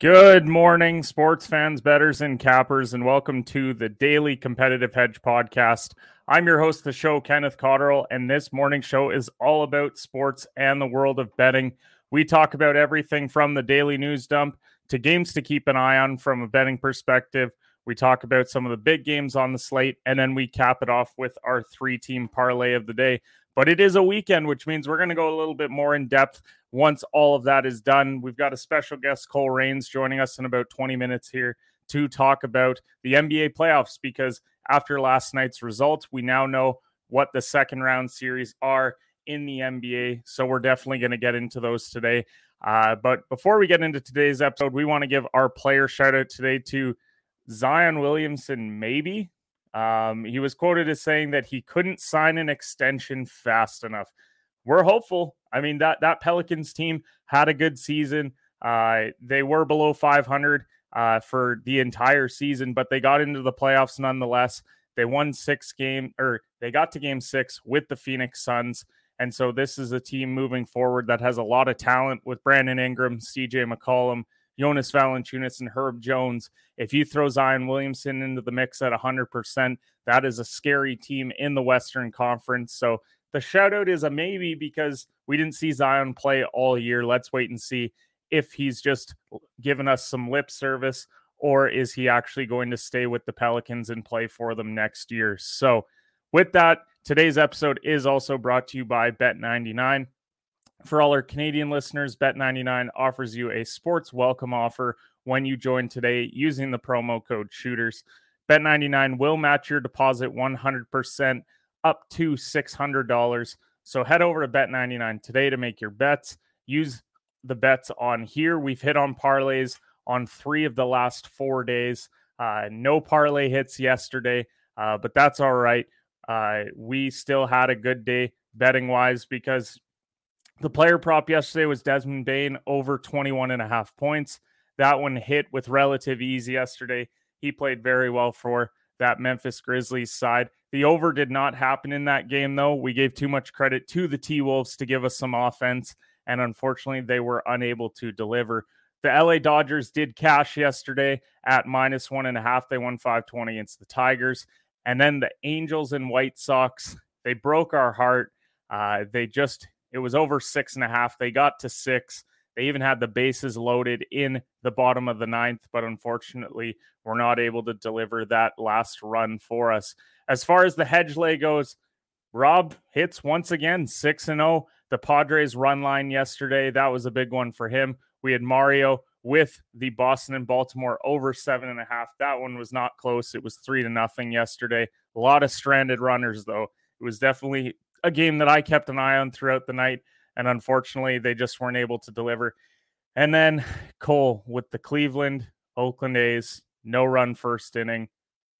Good morning, sports fans, betters, and cappers, and welcome to the Daily Competitive Hedge Podcast. I'm your host the show, Kenneth Cotterill, and this morning show is all about sports and the world of betting. We talk about everything from the daily news dump to games to keep an eye on from a betting perspective. We talk about some of the big games on the slate, and then we cap it off with our three team parlay of the day. But it is a weekend, which means we're going to go a little bit more in depth once all of that is done. We've got a special guest, Cole Raines, joining us in about 20 minutes here to talk about the NBA playoffs because after last night's results, we now know what the second round series are in the NBA. So we're definitely going to get into those today. Uh, but before we get into today's episode, we want to give our player shout out today to Zion Williamson, maybe. Um, he was quoted as saying that he couldn't sign an extension fast enough. We're hopeful. I mean that that Pelicans team had a good season. Uh, they were below 500 uh, for the entire season, but they got into the playoffs nonetheless. They won six game or they got to game six with the Phoenix Suns. And so this is a team moving forward that has a lot of talent with Brandon Ingram, CJ McCollum, Jonas Valanciunas, and Herb Jones. If you throw Zion Williamson into the mix at 100%, that is a scary team in the Western Conference. So the shout out is a maybe because we didn't see Zion play all year. Let's wait and see if he's just given us some lip service or is he actually going to stay with the Pelicans and play for them next year. So, with that, today's episode is also brought to you by Bet99. For all our Canadian listeners, Bet99 offers you a sports welcome offer when you join today using the promo code shooters. Bet99 will match your deposit 100% up to $600. So head over to Bet99 today to make your bets. Use the bets on here. We've hit on parlays on three of the last four days. Uh, no parlay hits yesterday, uh, but that's all right. Uh, we still had a good day betting wise because the player prop yesterday was Desmond Bane over 21 and a half points. That one hit with relative ease yesterday. He played very well for that Memphis Grizzlies side. The over did not happen in that game, though. We gave too much credit to the T Wolves to give us some offense, and unfortunately, they were unable to deliver. The LA Dodgers did cash yesterday at minus one and a half. They won 520 against the Tigers. And then the Angels and White Sox, they broke our heart. Uh, they just, it was over six and a half. They got to six. They even had the bases loaded in the bottom of the ninth, but unfortunately, we're not able to deliver that last run for us. As far as the hedge lay goes, Rob hits once again 6 and 0. The Padres run line yesterday, that was a big one for him. We had Mario with the Boston and Baltimore over seven and a half. That one was not close. It was three to nothing yesterday. A lot of stranded runners, though. It was definitely a game that I kept an eye on throughout the night. And unfortunately, they just weren't able to deliver. And then Cole with the Cleveland Oakland A's, no run first inning.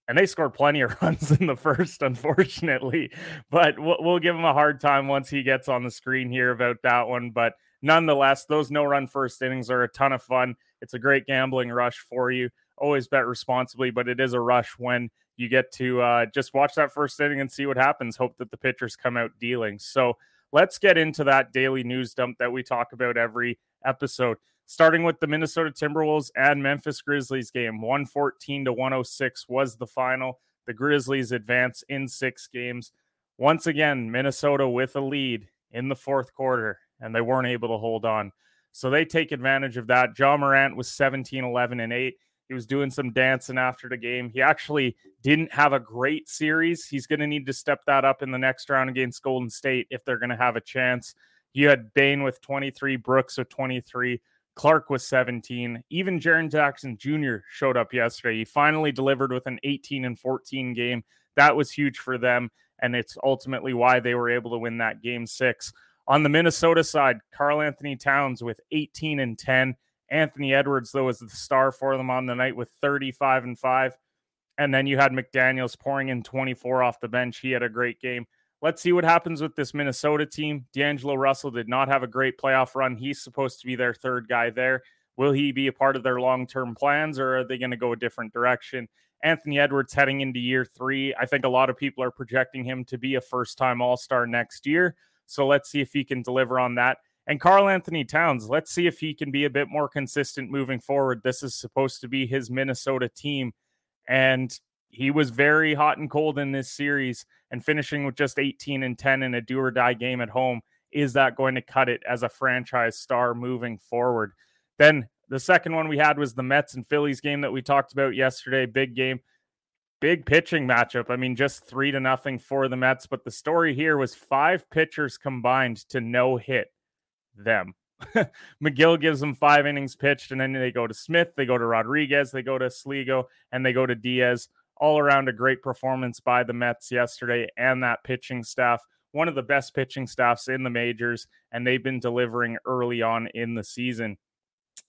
And they scored plenty of runs in the first, unfortunately. But we'll, give him a hard time once he gets on the screen here about that one. But nonetheless, those no run first innings are a ton of fun. It's a great gambling rush for you. Always bet responsibly, but it is a rush when you get to uh, just watch that first inning and see what happens. Hope that the pitchers come out dealing. So let's get into that daily news dump that we talk about every episode. Starting with the Minnesota Timberwolves and Memphis Grizzlies game, 114 to 106 was the final. The Grizzlies advance in six games. Once again, Minnesota with a lead in the fourth quarter, and they weren't able to hold on. So they take advantage of that. Ja Morant was 17, 11, and 8. He was doing some dancing after the game. He actually didn't have a great series. He's going to need to step that up in the next round against Golden State if they're going to have a chance. You had Bane with 23, Brooks with 23, Clark with 17. Even Jaren Jackson Jr. showed up yesterday. He finally delivered with an 18 and 14 game. That was huge for them. and it's ultimately why they were able to win that game six. On the Minnesota side, Karl-Anthony Towns with 18 and 10. Anthony Edwards, though, was the star for them on the night with 35 and 5. And then you had McDaniels pouring in 24 off the bench. He had a great game. Let's see what happens with this Minnesota team. D'Angelo Russell did not have a great playoff run. He's supposed to be their third guy there. Will he be a part of their long term plans or are they going to go a different direction? Anthony Edwards heading into year three. I think a lot of people are projecting him to be a first time All Star next year. So let's see if he can deliver on that. And Karl-Anthony Towns, let's see if he can be a bit more consistent moving forward. This is supposed to be his Minnesota team. And he was very hot and cold in this series and finishing with just 18 and 10 in a do or die game at home. Is that going to cut it as a franchise star moving forward? Then the second one we had was the Mets and Phillies game that we talked about yesterday. Big game, big pitching matchup. I mean, just three to nothing for the Mets. But the story here was five pitchers combined to no hit them. Megill gives them five innings pitched, and then they go to Smith, they go to Rodriguez, they go to Sligo, and they go to Diaz. All around a great performance by the Mets yesterday and that pitching staff. One of the best pitching staffs in the majors, and they've been delivering early on in the season.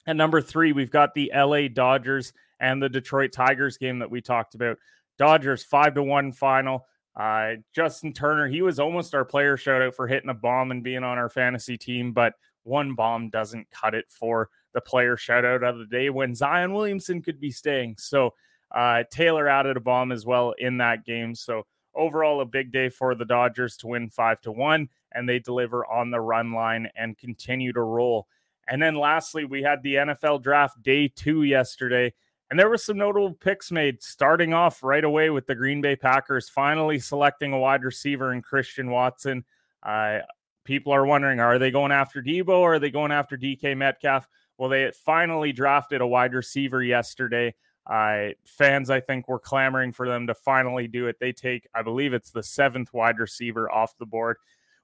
At number three, we've got the LA Dodgers and the Detroit Tigers game that we talked about. Dodgers five to one final. Uh, Justin Turner, he was almost our player shout out for hitting a bomb and being on our fantasy team, but one bomb doesn't cut it for the player shout out of the day when Zion Williamson could be staying. So uh, Taylor added a bomb as well in that game. So overall, a big day for the Dodgers to win five to one, and they deliver on the run line and continue to roll. And then lastly, we had the NFL draft day two yesterday. And there were some notable picks made, starting off right away with the Green Bay Packers finally selecting a wide receiver in Christian Watson. Uh, people are wondering, are they going after Debo or are they going after DK Metcalf? Well, they finally drafted a wide receiver yesterday. Uh, fans, I think, were clamoring for them to finally do it. They take, I believe it's the seventh wide receiver off the board.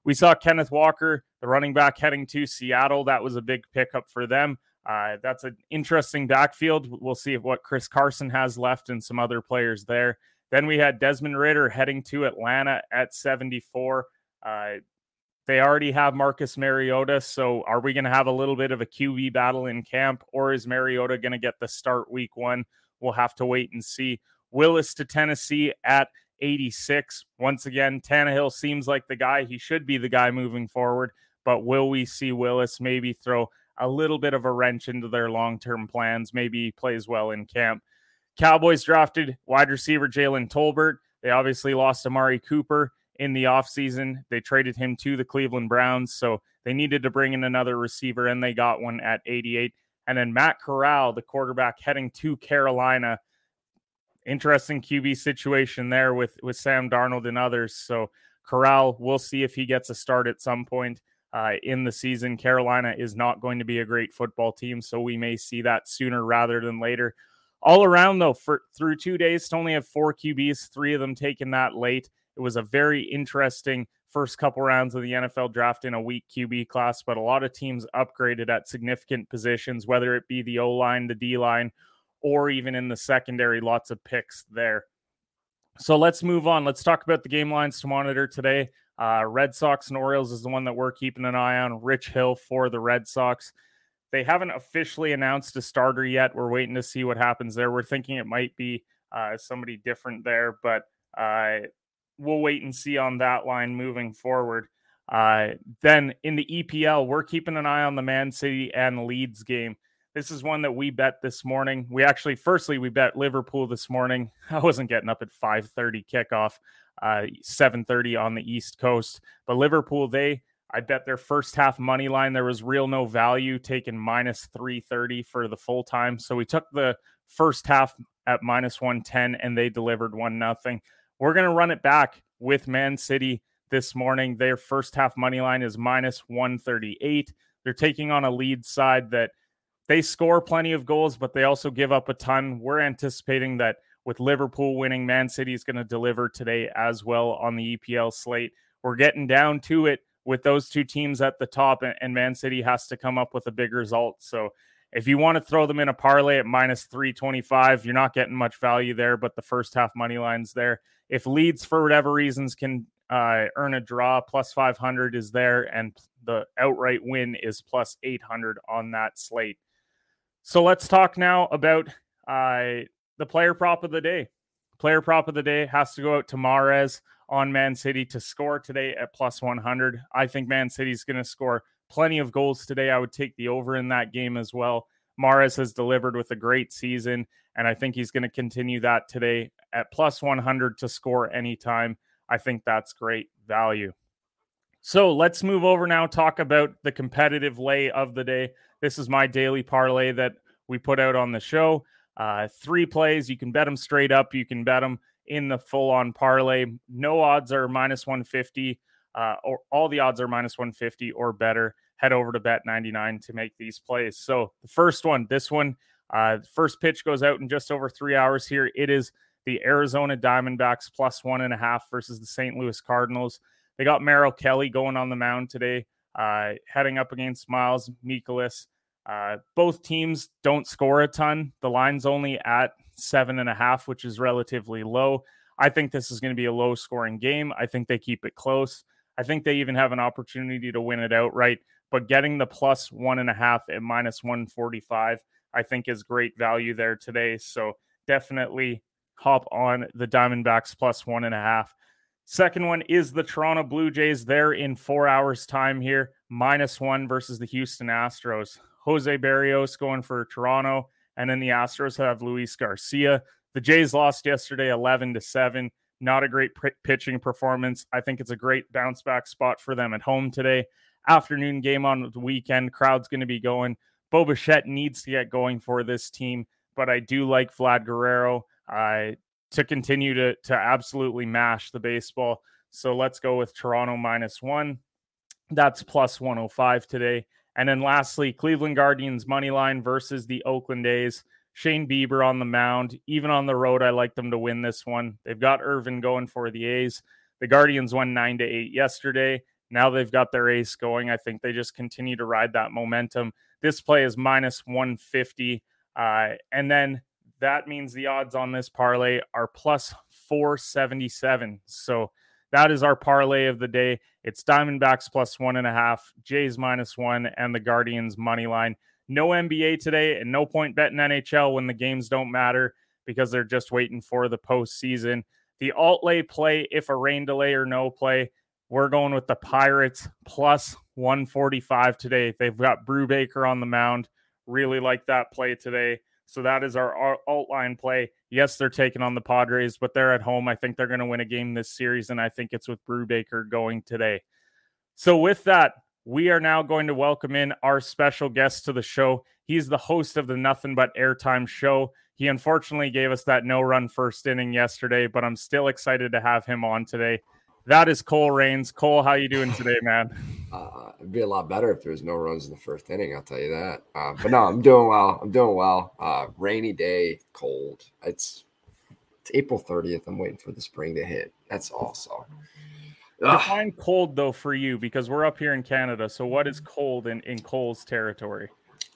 We saw Kenneth Walker, the running back, heading to Seattle. That was a big pickup for them. Uh, that's an interesting backfield. We'll see what Chris Carson has left and some other players there. Then we had Desmond Ridder heading to Atlanta at 74. Uh, they already have Marcus Mariota. So are we going to have a little bit of a QB battle in camp, or is Mariota going to get the start week one? We'll have to wait and see. Willis to Tennessee at 86. Once again, Tannehill seems like the guy. He should be the guy moving forward. But will we see Willis maybe throw a little bit of a wrench into their long term plans? Maybe plays well in camp. Cowboys drafted wide receiver Jalen Tolbert. They obviously lost Amari Cooper in the offseason. They traded him to the Cleveland Browns. So they needed to bring in another receiver, and they got one at 88. And then Matt Corral, the quarterback, heading to Carolina interesting QB situation there with with Sam Darnold and others. So Corral, we'll see if he gets a start at some point uh, in the season. Carolina is not going to be a great football team, so we may see that sooner rather than later. All around though, for through two days to only have four QBs, three of them taken that late. It was a very interesting first couple rounds of the NFL draft in a weak QB class, but a lot of teams upgraded at significant positions, whether it be the O line, the D line, or even in the secondary, lots of picks there. So let's move on. Let's talk about the game lines to monitor today. Uh, Red Sox and Orioles is the one that we're keeping an eye on. Rich Hill for the Red Sox. They haven't officially announced a starter yet. We're waiting to see what happens there. We're thinking it might be uh, somebody different there, but uh, we'll wait and see on that line moving forward. Uh, then in the EPL, we're keeping an eye on the Man City and Leeds game. This is one that we bet this morning. We actually, firstly, we bet Liverpool this morning. I wasn't getting up at 5:30 kickoff, uh, 7:30 on the East Coast, but Liverpool they. I bet their first half money line there was real no value, taking minus 330 for the full time. So we took the first half at minus 110 and they delivered one nothing. We're going to run it back with Man City this morning. Their first half money line is minus 138. They're taking on a lead side that they score plenty of goals, but they also give up a ton. We're anticipating that with Liverpool winning, Man City is going to deliver today as well on the EPL slate. We're getting down to it with those two teams at the top, and Man City has to come up with a big result. So if you want to throw them in a parlay at minus 325, you're not getting much value there, but the first half money lines there. If Leeds, for whatever reasons, can uh, earn a draw plus 500 is there, and the outright win is plus 800 on that slate. So let's talk now about uh, the player prop of the day. Player prop of the day has to go out to Mahrez on Man City to score today at plus 100. I think Man City's going to score plenty of goals today. I would take the over in that game as well. Mahrez has delivered with a great season, and I think he's going to continue that today at plus 100 to score anytime. I think that's great value. So let's move over now, talk about the competitive lay of the day. This is my daily parlay that we put out on the show. Uh, three plays. You can bet them straight up. You can bet them in the full on parlay. No odds are minus 150, uh, or all the odds are minus 150 or better. Head over to Bet 99 to make these plays. So the first one, this one, uh, first pitch goes out in just over three hours here. It is the Arizona Diamondbacks plus one and a half versus the St. Louis Cardinals. They got Merrill Kelly going on the mound today, uh, heading up against Miles Mikolas. Uh, both teams don't score a ton. The line's only at seven and a half, which is relatively low. I think this is going to be a low scoring game. I think they keep it close. I think they even have an opportunity to win it outright. But getting the plus one and a half at minus 145, I think is great value there today. So definitely hop on the Diamondbacks plus one and a half. Second one is the Toronto Blue Jays. They're in four hours' time here, minus one versus the Houston Astros. Jose Berrios going for Toronto, and then the Astros have Luis Garcia. The Jays lost yesterday 11 to 7. Not a great p- pitching performance. I think it's a great bounce back spot for them at home today. Afternoon game on the weekend. Crowd's going to be going. Bo Bichette needs to get going for this team, but I do like Vlad Guerrero uh, to continue to, to absolutely mash the baseball. So let's go with Toronto minus one. That's plus 105 today. And then lastly, Cleveland Guardians money line versus the Oakland A's. Shane Bieber on the mound. Even on the road, I like them to win this one. They've got Irvin going for the A's. The Guardians won nine to eight yesterday. Now they've got their ace going. I think they just continue to ride that momentum. This play is minus 150. Uh, and then that means the odds on this parlay are plus 477. So that is our parlay of the day. It's Diamondbacks plus one and a half, Jays minus one, and the Guardians money line. No NBA today, and no point betting NHL when the games don't matter because they're just waiting for the postseason. The alt lay play, if a rain delay or no play, we're going with the Pirates plus 145 today. They've got Brubaker on the mound. Really like that play today. So that is our alt line play. Yes, they're taking on the Padres, but they're at home. I think they're going to win a game this series, and I think it's with Brubaker going today. So with that, we are now going to welcome in our special guest to the show. He's the host of the Nothing But Airtime show. He unfortunately gave us that no run first inning yesterday, but I'm still excited to have him on today. That is Cole Raines. Cole, how you doing today, man? Uh, it'd be a lot better if there was no runs in the first inning. I'll tell you that. Uh, but no, I'm doing well. I'm doing well. Uh, rainy day, cold. It's it's April 30th. I'm waiting for the spring to hit. That's also. Define cold though for you because we're up here in Canada. So what is cold in in Cole's territory?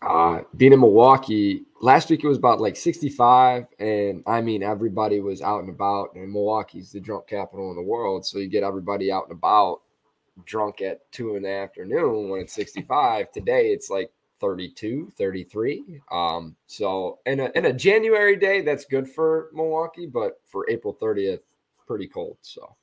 Uh, being in Milwaukee last week, it was about like 65, and I mean everybody was out and about. And Milwaukee's the drunk capital in the world, so you get everybody out and about, drunk at two in the afternoon when it's 65. Today, it's like 32, 33. Um, so in a in a January day, that's good for Milwaukee, but for April 30th, pretty cold. So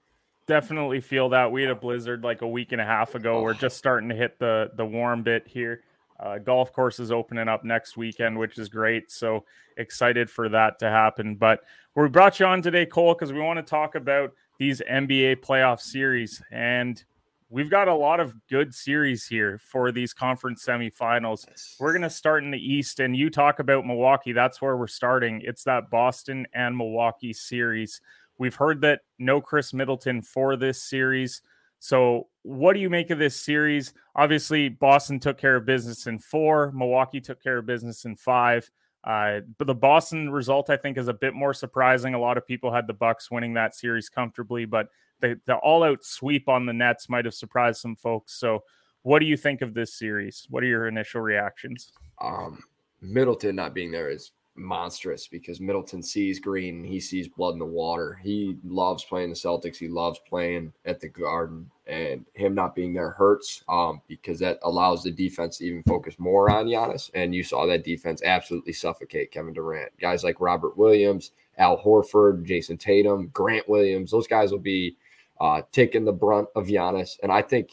definitely feel that we had a blizzard like a week and a half ago. Oh. We're just starting to hit the the warm bit here. Uh, golf course is opening up next weekend, which is great. So excited for that to happen. But we brought you on today, Cole, because we want to talk about these NBA playoff series. And we've got a lot of good series here for these conference semifinals. We're going to start in the East, and you talk about Milwaukee. That's where we're starting. It's that Boston and Milwaukee series. We've heard that no Khris Middleton for this series. So, what do you make of this series? Obviously, Boston took care of business in four, Milwaukee took care of business in five. Uh, but the Boston result, I think, is a bit more surprising. A lot of people had the Bucks winning that series comfortably, but the, the all-out sweep on the Nets might have surprised some folks. So, what do you think of this series? What are your initial reactions? Um, Middleton not being there is monstrous because Middleton sees green he sees blood in the water. He loves playing the Celtics. He loves playing at the Garden, and him not being there hurts um, because that allows the defense to even focus more on Giannis. And you saw that defense absolutely suffocate Kevin Durant. Guys like Robert Williams, Al Horford, Jayson Tatum, Grant Williams, those guys will be uh, taking the brunt of Giannis. And I think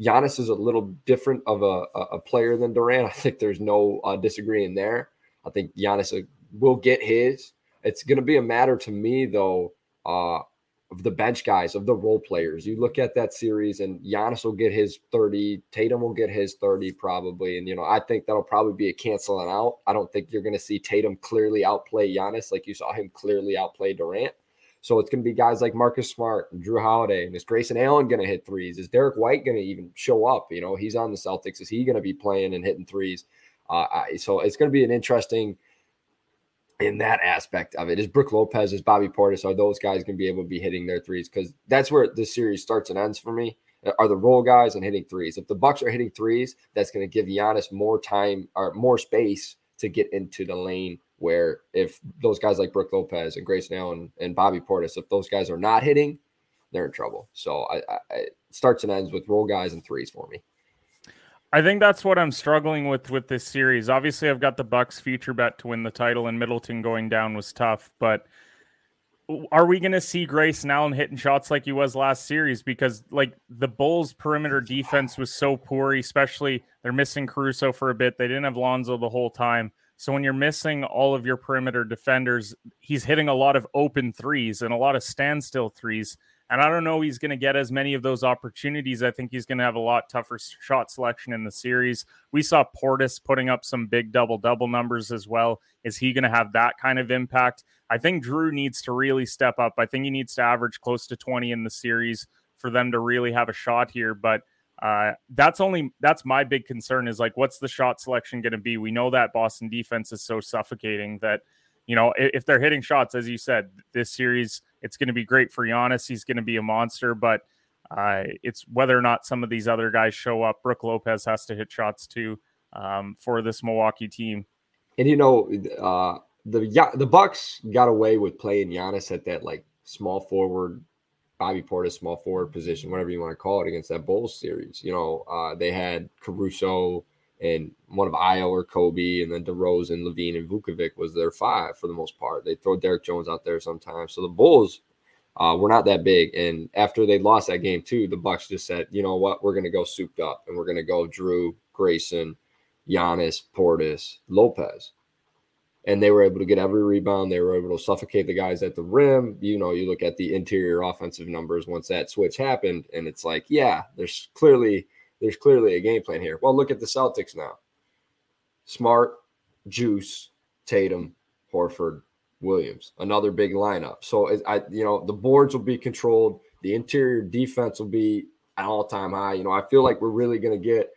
Giannis is a little different of a, a player than Durant. I think there's no uh, disagreeing there. I think Giannis will get his. It's going to be a matter to me, though, uh, of the bench guys, of the role players. You look at that series, and Giannis will get his 30. Tatum will get his 30 probably. And, you know, I think that'll probably be a canceling out. I don't think you're going to see Tatum clearly outplay Giannis like you saw him clearly outplay Durant. So it's going to be guys like Marcus Smart and Jrue Holiday. And is Grayson Allen going to hit threes? Is Derrick White going to even show up? You know, he's on the Celtics. Is he going to be playing and hitting threes? Uh, so it's going to be an interesting in that aspect of it. Is Brook Lopez, is Bobby Portis, are those guys going to be able to be hitting their threes? Because that's where the series starts and ends for me. Are the role guys and hitting threes? If the Bucks are hitting threes, that's going to give Giannis more time or more space to get into the lane. Where if those guys like Brook Lopez and Grayson Allen and Bobby Portis, if those guys are not hitting, they're in trouble. So I, I it starts and ends with role guys and threes for me. I think that's what I'm struggling with with this series. Obviously, I've got the Bucks future bet to win the title, and Middleton going down was tough. But are we going to see Grayson Allen hitting shots like he was last series? Because like the Bulls' perimeter defense was so poor, especially they're missing Caruso for a bit. They didn't have Lonzo the whole time. So when you're missing all of your perimeter defenders, he's hitting a lot of open threes and a lot of standstill threes. And I don't know he's going to get as many of those opportunities. I think he's going to have a lot tougher shot selection in the series. We saw Portis putting up some big double double numbers as well. Is he going to have that kind of impact? I think Jrue needs to really step up. I think he needs to average close to 20 in the series for them to really have a shot here. But uh, that's only that's my big concern is like what's the shot selection going to be? We know that Boston defense is so suffocating that you know if, if they're hitting shots, as you said, this series it's going to be great for Giannis. He's going to be a monster, but uh, it's whether or not some of these other guys show up. Brook Lopez has to hit shots too um, for this Milwaukee team. And you know, uh, the the Bucks got away with playing Giannis at that like small forward, Bobby Portis small forward position, whatever you want to call it, against that Bulls series. You know, uh, they had Caruso and one of Ayo or Kobe, and then DeRozan, LaVine, and Vucevic was their five for the most part. They throw Derrick Jones out there sometimes. So the Bulls uh, were not that big. And after they lost that game too, the Bucks just said, you know what, we're going to go souped up, and we're going to go Jrue, Grayson, Giannis, Portis, Lopez. And they were able to get every rebound. They were able to suffocate the guys at the rim. You know, you look at the interior offensive numbers once that switch happened, and it's like, yeah, there's clearly – there's clearly a game plan here. Well, look at the Celtics now. Smart, Juice, Tatum, Horford, Williams, another big lineup. So I, you know, the boards will be controlled. The interior defense will be an all-time high. You know, I feel like we're really going to get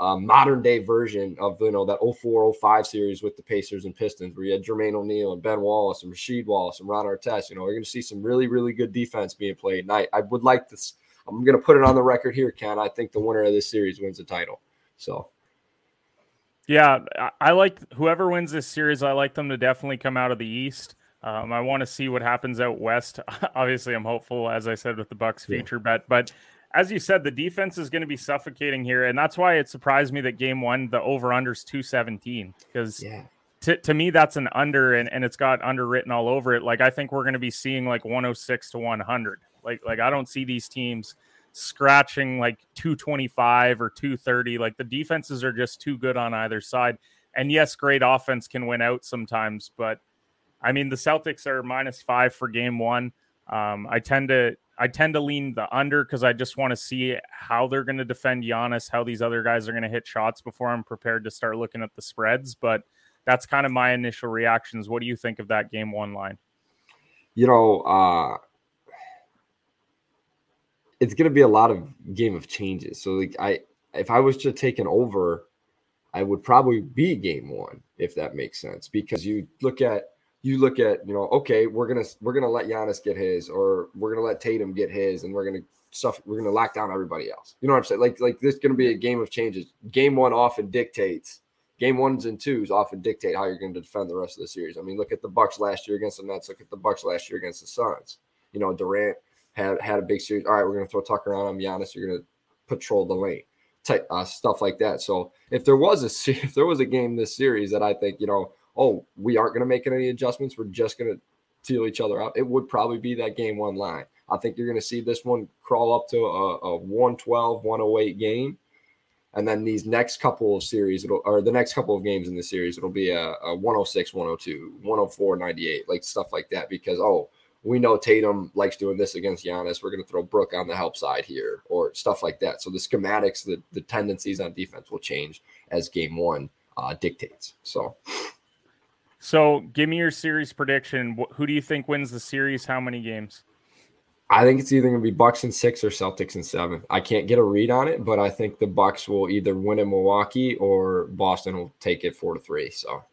a, modern day version of you know that 0405 series with the Pacers and Pistons, where you had Jermaine O'Neal and Ben Wallace and Rasheed Wallace and Ron Artest. You know, we're going to see some really, really good defense being played. And I, I would like this I'm going to put it on the record here, Ken. I think the winner of this series wins the title. So, yeah, I like whoever wins this series. I like them to definitely come out of the East. Um, I want to see what happens out west. Obviously, I'm hopeful, as I said, with the Bucks future yeah. bet. But as you said, the defense is going to be suffocating here, and that's why it surprised me that Game One the over unders 217 because. Yeah. To, to me, that's an under, and, and it's got underwritten all over it. Like I think we're going to be seeing like 106 to 100. Like like I don't see these teams scratching like 225 or 230. Like the defenses are just too good on either side. And yes, great offense can win out sometimes, but I mean the Celtics are minus five for game one. Um, I tend to I tend to lean the under because I just want to see how they're going to defend Giannis, how these other guys are going to hit shots before I'm prepared to start looking at the spreads. But that's kind of my initial reactions. What do you think of that game one line? You know, uh, it's going to be a lot of game of changes. So like I if I was to take an over, I would probably be game one if that makes sense because you look at you look at you know okay we're gonna we're gonna let Giannis get his or we're gonna let Tatum get his and we're gonna stuff we're gonna lock down everybody else. You know what I'm saying? Like like this is gonna be a game of changes. Game one often dictates game ones and twos often dictate how you're going to defend the rest of the series. I mean, look at the Bucks last year against the Nets. Look at the Bucks last year against the Suns. You know, Durant had had a big series. All right, we're going to throw Tucker on him. Giannis, you're going to patrol the lane, type uh, stuff like that. So if there was a if there was a game this series that I think you know, oh, we aren't going to make any adjustments. We're just going to feel each other out. It would probably be that game one line. I think you're going to see this one crawl up to a, a 112, 108 game. And then these next couple of series, it'll or the next couple of games in the series, it'll be a, a 106, 102, 104, 98, like stuff like that. Because oh, we know Tatum likes doing this against Giannis. We're going to throw Brook on the help side here, or stuff like that. So the schematics, the, the tendencies on defense will change as game one uh, dictates. So, so give me your series prediction. Who do you think wins the series? How many games? I think it's either going to be Bucks in six or Celtics in seven. I can't get a read on it, but I think the Bucks will either win in Milwaukee or Boston will take it four to three. So,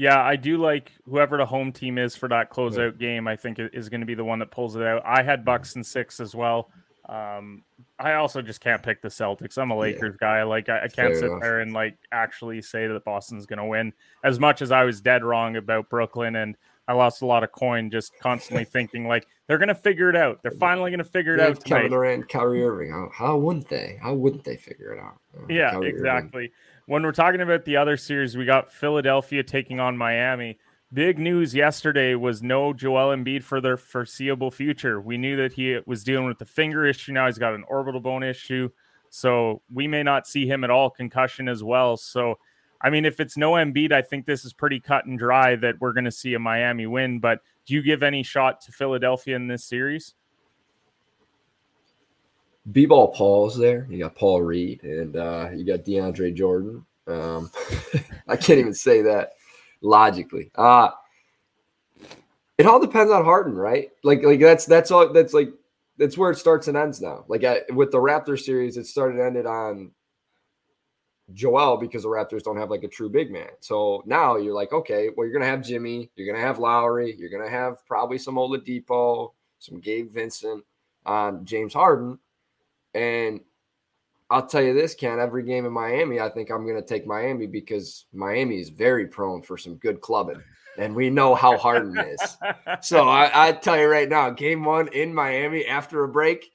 yeah, I do like whoever the home team is for that closeout game. I think is going to be the one that pulls it out. I had Bucks and six as well. Um, I also just can't pick the Celtics. I'm a Lakers yeah. guy. Like I, I can't Fair sit enough. there and like actually say that Boston's going to win. As much as I was dead wrong about Brooklyn and I lost a lot of coin just constantly thinking like they're gonna figure it out. They're finally gonna figure it yeah, out. Kevin Durant, Kyrie Irving. How, how, wouldn't they? How wouldn't they figure it out? Uh, yeah, Kyrie exactly. Irving. When we're talking about the other series, we got Philadelphia taking on Miami. Big news yesterday was no Joel Embiid for the foreseeable future. We knew that he was dealing with the finger issue. Now he's got an orbital bone issue. So we may not see him at all, concussion as well. So I mean, if it's no Embiid, I think this is pretty cut and dry that we're going to see a Miami win. But do you give any shot to Philadelphia in this series? B-ball Paul's there. You got Paul Reed and uh, you got DeAndre Jordan. Um, I can't even say that logically. Uh it all depends on Harden, right? Like, like that's that's all. That's like that's where it starts and ends now. Like I, with the Raptor series, it started ended on Joel because the Raptors don't have like a true big man. So now you're like, okay, well, you're gonna have Jimmy, you're gonna have Lowry, you're gonna have probably some Oladipo, some Gabe Vincent on James Harden. And I'll tell you this, Ken, every game in Miami, I think I'm gonna take Miami because Miami is very prone for some good clubbing. And we know how Harden is. So I, I tell you right now, game one in Miami after a break,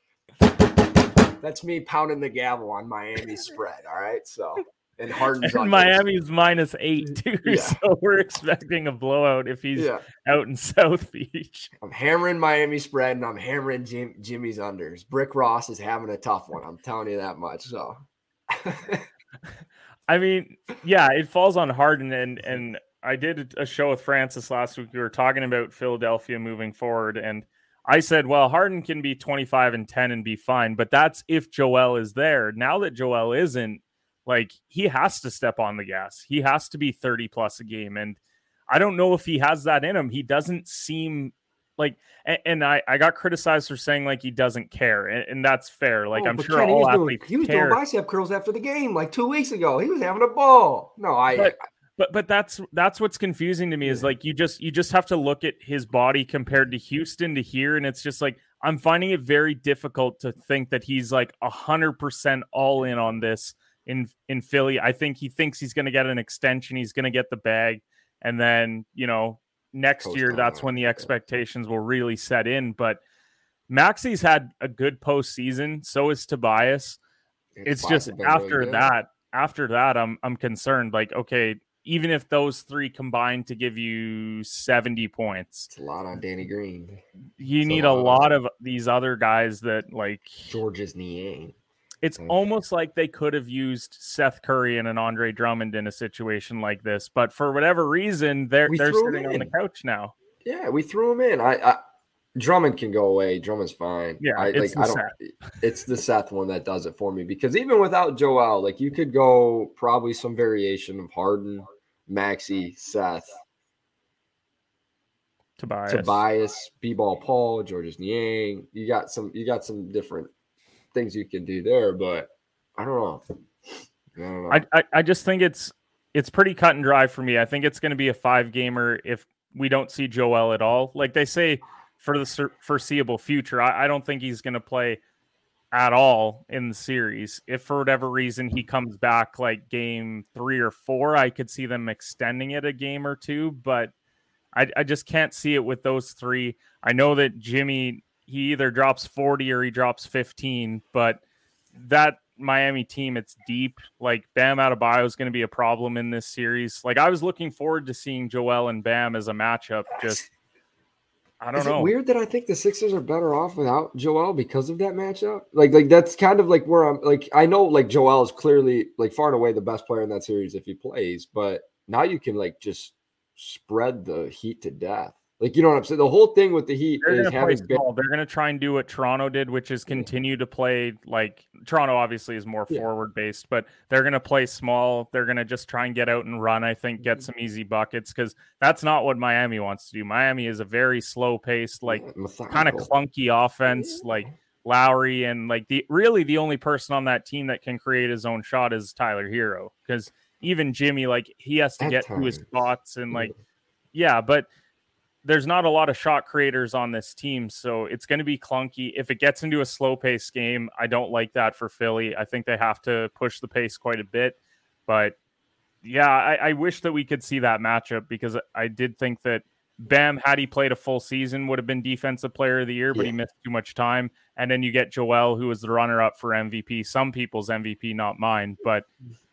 that's me pounding the gavel on Miami spread. All right. So and Harden's and Miami's minus eight too. Yeah. So we're expecting a blowout if he's yeah. out in South Beach. I'm hammering Miami spread and I'm hammering Jim, Jimmy's unders. Brick Ross is having a tough one. I'm telling you that much. So I mean, yeah, it falls on Harden and and I did a show with Francis last week. We were talking about Philadelphia moving forward and I said, well, Harden can be 25 and 10 and be fine, but that's if Joel is there. Now that Joel isn't, like he has to step on the gas. He has to be 30 plus a game. And I don't know if he has that in him. He doesn't seem like and, and I, I got criticized for saying like he doesn't care, and, and that's fair. Like oh, I'm sure Kenny, all athletes doing, he was care. doing bicep curls after the game like two weeks ago. He was having a ball. No, I but, but but that's that's what's confusing to me is like you just you just have to look at his body compared to Houston to here, and it's just like I'm finding it very difficult to think that he's like a hundred percent all in on this in in Philly. I think he thinks he's going to get an extension, he's going to get the bag, and then you know next Post year that's when the expectations will really set in. But Maxey's had a good postseason, so is Tobias. It's, it's just after really that, after that, I'm I'm concerned. Like, okay, even if those three combine to give you 70 points. It's a lot on Danny Green. You it's need a lot, a lot of, of these other guys that like Georges Niang. It's mm. almost like they could have used Seth Curry and an Andre Drummond in a situation like this, but for whatever reason, they're we they're sitting on the couch now. Yeah, we threw him in. I, I Drummond can go away. Drummond's fine. Yeah, I like I don't Seth. it's the Seth one that does it for me because even without Joel, like you could go probably some variation of Harden, Maxey, Seth, Tobias, Tobias, B-ball Paul, Georges Niang. You got some you got some different things you can do there, but I don't know. I, don't know. I, I, I just think it's it's pretty cut and dry for me. I think it's going to be a five gamer if we don't see Joel at all. Like they say for the foreseeable future, I, I don't think he's going to play at all in the series. If for whatever reason he comes back like game three or four, I could see them extending it a game or two, but I, I just can't see it with those three. I know that Jimmy, he either drops 40 or he drops 15, but that Miami team, it's deep. Like Bam Adebayo is going to be a problem in this series. Like I was looking forward to seeing Joel and Bam as a matchup. Just I don't Is know. it weird that I think the Sixers are better off without Joel because of that matchup? Like, like that's kind of like where I'm. Like, I know like Joel is clearly like far and away the best player in that series if he plays, but now you can like just spread the Heat to death. Like, you know what I'm saying? The whole thing with the Heat They're is having been, small. They're gonna try and do what Toronto did, which is continue to play like Toronto. Obviously, is more Yeah. forward based, but they're gonna play small. They're gonna just try and get out and run. I think get Mhm. some easy buckets because that's not what Miami wants to do. Miami is a very slow paced, like kind of clunky offense. Like Lowry and like the really the only person on that team that can create his own shot is Tyler Herro because even Jimmy like he has to At get to his times. spots and like yeah, but there's not a lot of shot creators on this team, so it's going to be clunky. If it gets into a slow pace game, I don't like that for Philly. I think they have to push the pace quite a bit. But yeah, I, I wish that we could see that matchup because I did think that Bam, had he played a full season, would have been defensive player of the year, but he missed too much time. And then you get Joel, who was the runner up for MVP, some people's MVP, not mine, but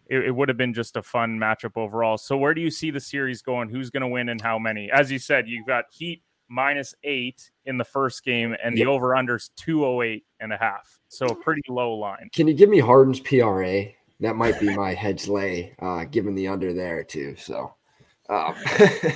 it, it would have been just a fun matchup overall. So where do you see the series going? Who's going to win and how many? As you said, you've got Heat minus eight in the first game, and the Yep. over unders 208 and a half. So a pretty low line. Can you give me Harden's PRA? That might be my hedge lay, uh, given the under there too. So, um,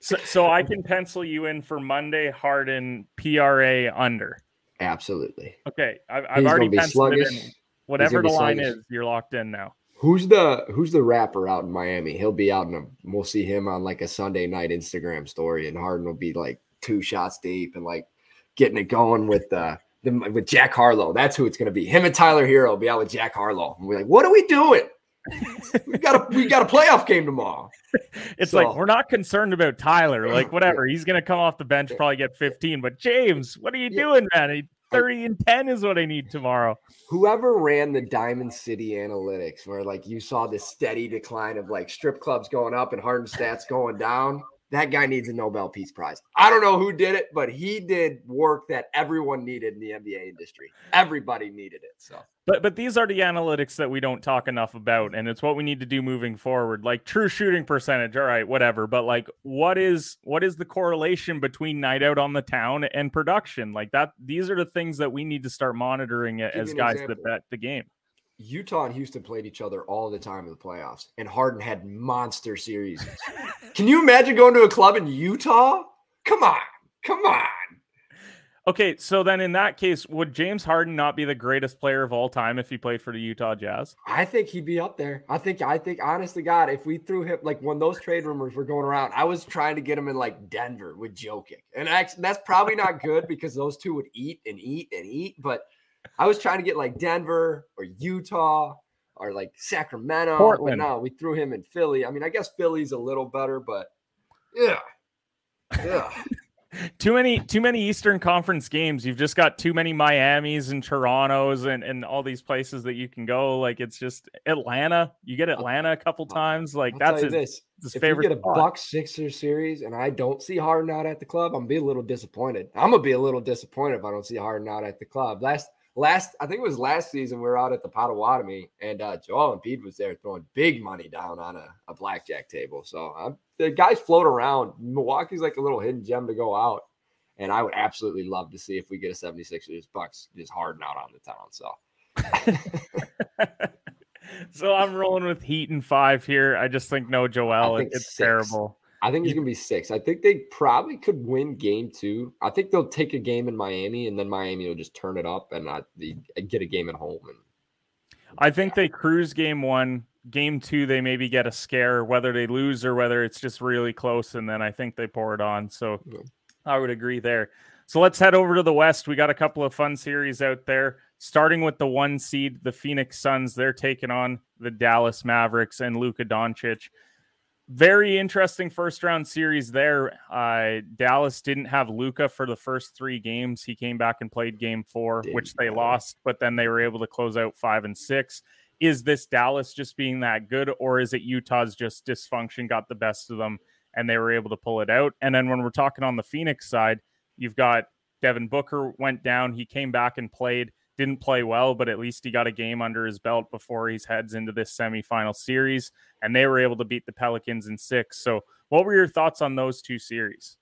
So, so I can pencil you in for Monday Harden PRA under. absolutely. Okay, I've, I've already penciled it in. Whatever the line sluggish. is, you're locked in now. Who's the Who's the rapper out in Miami? He'll be out in a. We'll see him on like a Sunday night Instagram story, and Harden will be like two shots deep and like getting it going with uh the, with Jack Harlow. That's who it's gonna be. Him and Tyler Herro will be out with Jack Harlow. And we're like, what are we doing? we got a we got a playoff game tomorrow. It's So- like we're not concerned about Tyler. Like whatever, he's gonna come off the bench, probably get 15. But James, what are you Yeah. doing, man? He- 30 and 10 is what I need tomorrow. whoever ran the Diamond City analytics, where like you saw this steady decline of like strip clubs going up and Harden stats going down, that guy needs a Nobel Peace Prize. I don't know who did it, but he did work that everyone needed in the NBA industry. Everybody needed it. So But but these are the analytics that we don't talk enough about, and it's what we need to do moving forward. Like true shooting percentage, all right, whatever. But like, what is what is the correlation between night out on the town and production? Like that, these are the things that we need to start monitoring as guys that bet the game. Utah and Houston played each other all the time in the playoffs, and Harden had monster series. Can you imagine going to a club in Utah? Come on, come on. Okay, so then in that case, would James Harden not be the greatest player of all time if he played for the Utah Jazz? I think he'd be up there. I think, I think, honest to God, if we threw him like when those trade rumors were going around, I was trying to get him in like Denver with Jokic, and actually, that's probably not good because those two would eat and eat and eat. But I was trying to get like Denver or Utah or like Sacramento. Portland. But no, we threw him in Philly. I mean, I guess Philly's a little better, but yeah, yeah. Too many too many Eastern Conference games. You've just got too many Miamis and Torontos and, and all these places that you can go. Like it's just Atlanta. You get Atlanta a couple times. Like I'll that's his, this. his if favorite you get a. Bucks Sixers series and I don't see Harden out at the club, I'm be a little disappointed. I'm gonna be a little disappointed if I don't see Harden out at the club. Last last I think it was last season we were out at the Potawatomi and uh Joel Embiid was there throwing big money down on a, a blackjack table. So I'm, the guys float around. Milwaukee's like a little hidden gem to go out. And I would absolutely love to see if we get a 76ers Bucks just Harden out on the town. So so I'm rolling with Heat and five here. I just think no Joel. It's six. terrible. I think it's gonna be six. I think they probably could win game two. I think they'll take a game in Miami, and then Miami will just turn it up and not the, uh, get a game at home. And I think they cruise game one. Game two, they maybe get a scare, whether they lose or whether it's just really close, and then I think they pour it on. So Yeah. I would agree there. So let's head over to the West. We got a couple of fun series out there, starting with the one seed, the Phoenix Suns. They're taking on the Dallas Mavericks and Luka Doncic. Very interesting first round series there. Uh, Dallas didn't have Luka for the first three games. He came back and played game four, which they matter. lost, but then they were able to close out five and six. Is this Dallas just being that good, or is it Utah's just dysfunction got the best of them and they were able to pull it out? And then when we're talking on the Phoenix side, you've got Devin Booker went down. He came back and played didn't play well, but at least he got a game under his belt before he heads into this semifinal series. And they were able to beat the Pelicans in six. So, what were your thoughts on those two series?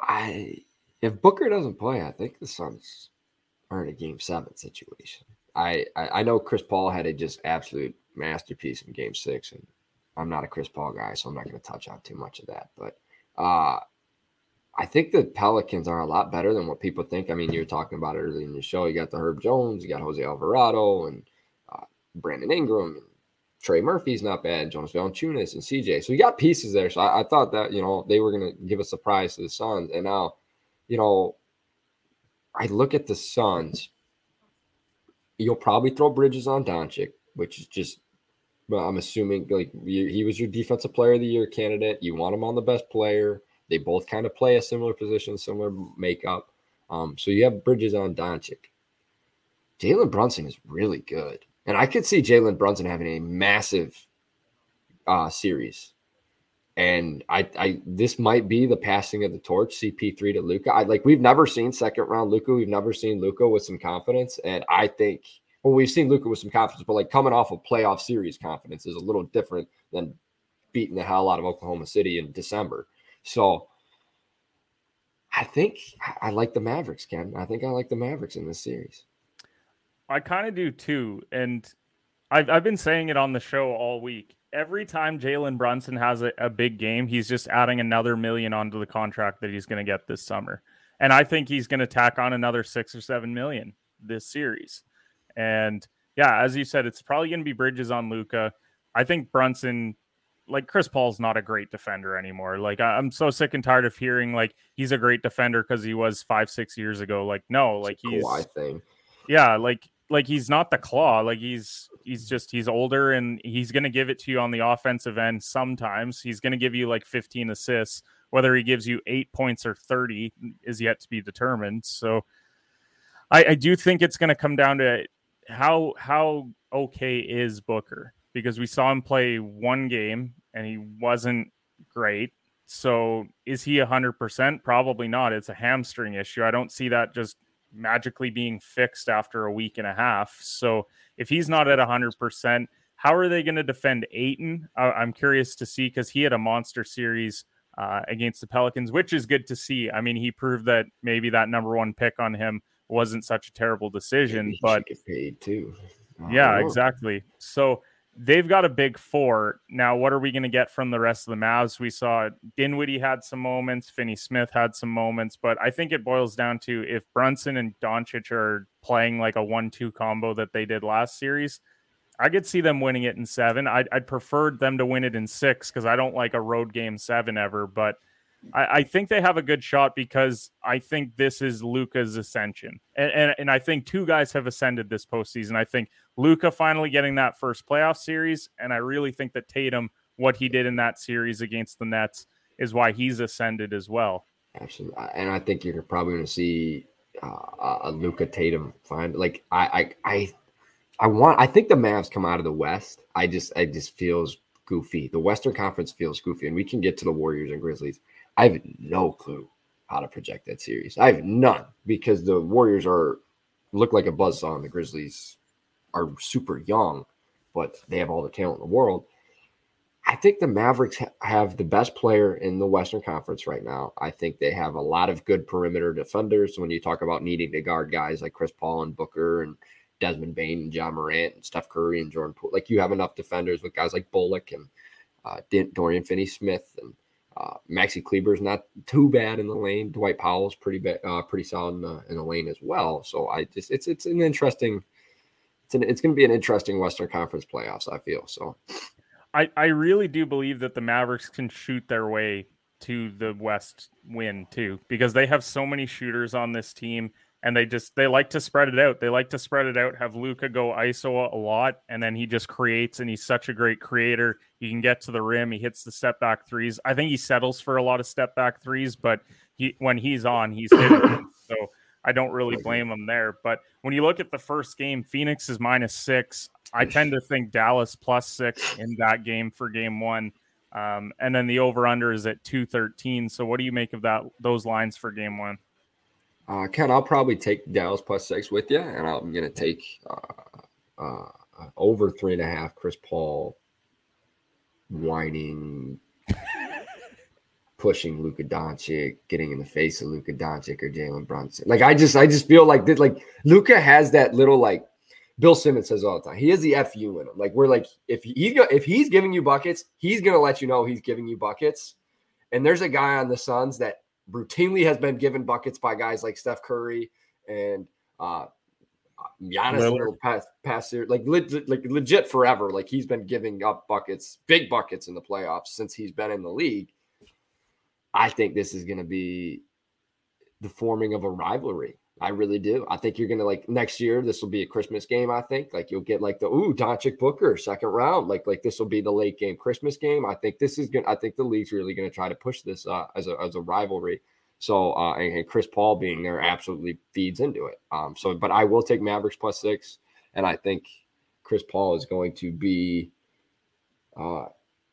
I if Booker doesn't play, I think the Suns are in a game seven situation. I, I, I know Chris Paul had a just absolute masterpiece in game six, and I'm not a Chris Paul guy, so I'm not going to touch on too much of that. But uh, I think the Pelicans are a lot better than what people think. I mean, you were talking about it earlier in the show. You got the Herb Jones, you got Jose Alvarado, and uh, Brandon Ingram, and Trey Murphy's not bad, Jonas Valanciunas, and CJ. So you got pieces there. So I, I thought that you know they were going to give a surprise to the Suns, and now, you know, I look at the Suns. You'll probably throw Bridges on Doncic, which is just well, I'm assuming like he was your defensive player of the year candidate. You want him on the best player. They both kind of play a similar position, similar makeup. Um, so you have Bridges on Doncic. Jalen Brunson is really good. And I could see Jalen Brunson having a massive uh, series. And I, I, this might be the passing of the torch, CP3 to Luka. I like we've never seen second round Luka. We've never seen Luka with some confidence. And I think well, we've seen Luka with some confidence, but like coming off of playoff series confidence is a little different than beating the hell out of Oklahoma City in December. So I think I like the Mavericks, Ken. I think I like the Mavericks in this series. I kind of do too. And I've, I've been saying it on the show all week. Every time Jalen Brunson has a, a big game, he's just adding another million onto the contract that he's going to get this summer. And I think he's going to tack on another six or seven million this series. And yeah, as you said, it's probably going to be Bridges on Luka. I think Brunson like Chris Paul's not a great defender anymore. Like I'm so sick and tired of hearing like he's a great defender because he was five six years ago. Like no, like he's thing. Yeah, like like he's not the claw. Like he's he's just he's older and he's gonna give it to you on the offensive end. Sometimes he's gonna give you like 15 assists. Whether he gives you eight points or 30 is yet to be determined. So I, I do think it's gonna come down to how how okay is Booker because we saw him play one game and he wasn't great. So is he 100%? Probably not. It's a hamstring issue. I don't see that just magically being fixed after a week and a half. So if he's not at 100%, how are they going to defend Ayton? I'm curious to see because he had a monster series uh, against the Pelicans, which is good to see. I mean, he proved that maybe that number one pick on him wasn't such a terrible decision, but paid too. Yeah, exactly. So they've got a big four. Now, what are we going to get from the rest of the Mavs? We saw Dinwiddie had some moments, Finney Smith had some moments, but I think it boils down to if Brunson and Doncic are playing like a one-two combo that they did last series, I could see them winning it in seven. I'd, I'd prefer them to win it in six because I don't like a road game seven ever, but I, I, think they have a good shot because I think this is Luka's ascension. And, and, and I think two guys have ascended this postseason. I think Luka finally getting that first playoff series. And I really think that Tatum, what he did in that series against the Nets, is why he's ascended as well. Absolutely. And I think you're probably going to see uh, a Luka Tatum find like I, I, I, I want, I think the Mavs come out of the West. I just, I just feels goofy. The Western Conference feels goofy, and we can get to the Warriors and Grizzlies. I have no clue how to project that series. I have none because the Warriors are look like a buzzsaw and the Grizzlies are super young, but they have all the talent in the world. I think the Mavericks ha- have the best player in the Western Conference right now. I think they have a lot of good perimeter defenders. When you talk about needing to guard guys like Chris Paul and Booker and Desmond Bane and Ja Morant and Steph Curry and Jordan Poole, like you have enough defenders with guys like Bullock and uh, Dorian Finney-Smith and uh, Maxi Kleber's not too bad in the lane. Dwight Powell's pretty bad, uh, pretty solid in the, in the, lane as well. So I just it's it's an interesting it's an, it's going to be an interesting Western Conference playoffs. I feel so. I I really do believe that the Mavericks can shoot their way to the West win too because they have so many shooters on this team. and they just they like to spread it out. They like to spread it out. Have Luka go ISO a lot, and then he just creates, and he's such a great creator. He can get to the rim. He hits the step back threes. I think he settles for a lot of step back threes, but he when he's on, he's hitting. so I don't really blame them there. But when you look at the first game, Phoenix is minus six. I tend to think Dallas plus six in that game for game one. Um, and then the over under is at 213. So what do you make of that those lines for game one? Uh, Ken, I'll probably take Dallas plus six with you, and I'm going to take uh, uh, over three and a half. Chris Paul whining, pushing Luka Doncic, getting in the face of Luka Doncic or Jalen Brunson. Like I just, I just feel like that. Like Luka has that little like Bill Simmons says all the time. He has the fu in him. Like we're like if he's if he's giving you buckets, he's going to let you know he's giving you buckets. And there's a guy on the Suns that routinely has been given buckets by guys like Steph Curry and uh, Giannis pass, pass like legit, like legit forever. Like he's been giving up buckets, big buckets in the playoffs since he's been in the league. I think this is going to be the forming of a rivalry. I really do. I think you're gonna like next year. This will be a Christmas game. I think like you'll get like the ooh Doncic Booker second round. Like like this will be the late game Christmas game. I think this is gonna. I think the league's really gonna try to push this uh, as a as a rivalry. So uh, and, and Chris Paul being there absolutely feeds into it. Um. So but I will take Mavericks plus six, and I think Chris Paul is going to be uh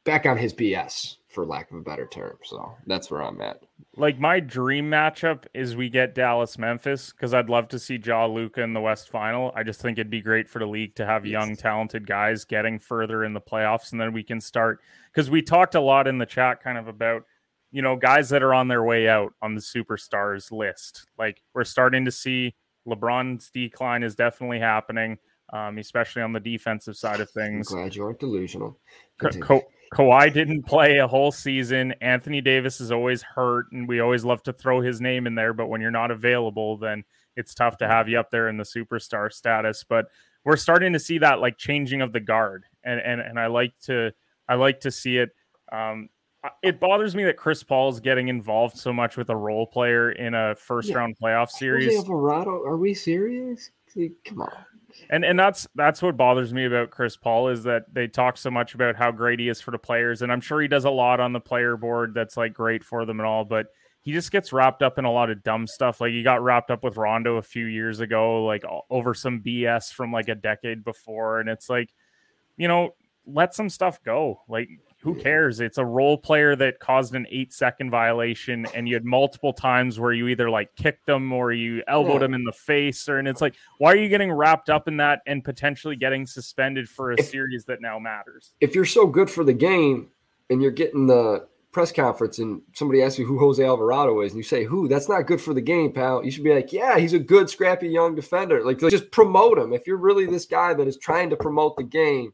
back on his BS for lack of a better term. So that's where I'm at. Like my dream matchup is we get Dallas Memphis because I'd love to see Ja Luka in the West Final. I just think it'd be great for the league to have yes. young, talented guys getting further in the playoffs, and then we can start because we talked a lot in the chat kind of about you know guys that are on their way out on the superstars list. Like we're starting to see LeBron's decline is definitely happening. Um, especially on the defensive side of things. I'm glad you aren't delusional. Co- Kawhi didn't play a whole season. Anthony Davis is always hurt, and we always love to throw his name in there. But when you're not available, then it's tough to have you up there in the superstar status. But we're starting to see that like changing of the guard, and and and I like to I like to see it. Um, it bothers me that Chris Paul is getting involved so much with a role player in a first yeah. round playoff series. Alvarado, are we serious? Come on and and that's that's what bothers me about Chris Paul is that they talk so much about how great he is for the players, and I'm sure he does a lot on the player board that's like great for them and all, but he just gets wrapped up in a lot of dumb stuff. Like he got wrapped up with Rondo a few years ago, like over some BS from like a decade before, and it's like, you know, let some stuff go. Like who cares? It's a role player that caused an eight second violation, and you had multiple times where you either like kicked them or you elbowed yeah. him in the face, or and it's like, why are you getting wrapped up in that and potentially getting suspended for a if, series that now matters? If you're so good for the game and you're getting the press conference and somebody asks you who Jose Alvarado is, and you say, Who? That's not good for the game, pal. You should be like, Yeah, he's a good, scrappy young defender. Like, like just promote him. If you're really this guy that is trying to promote the game,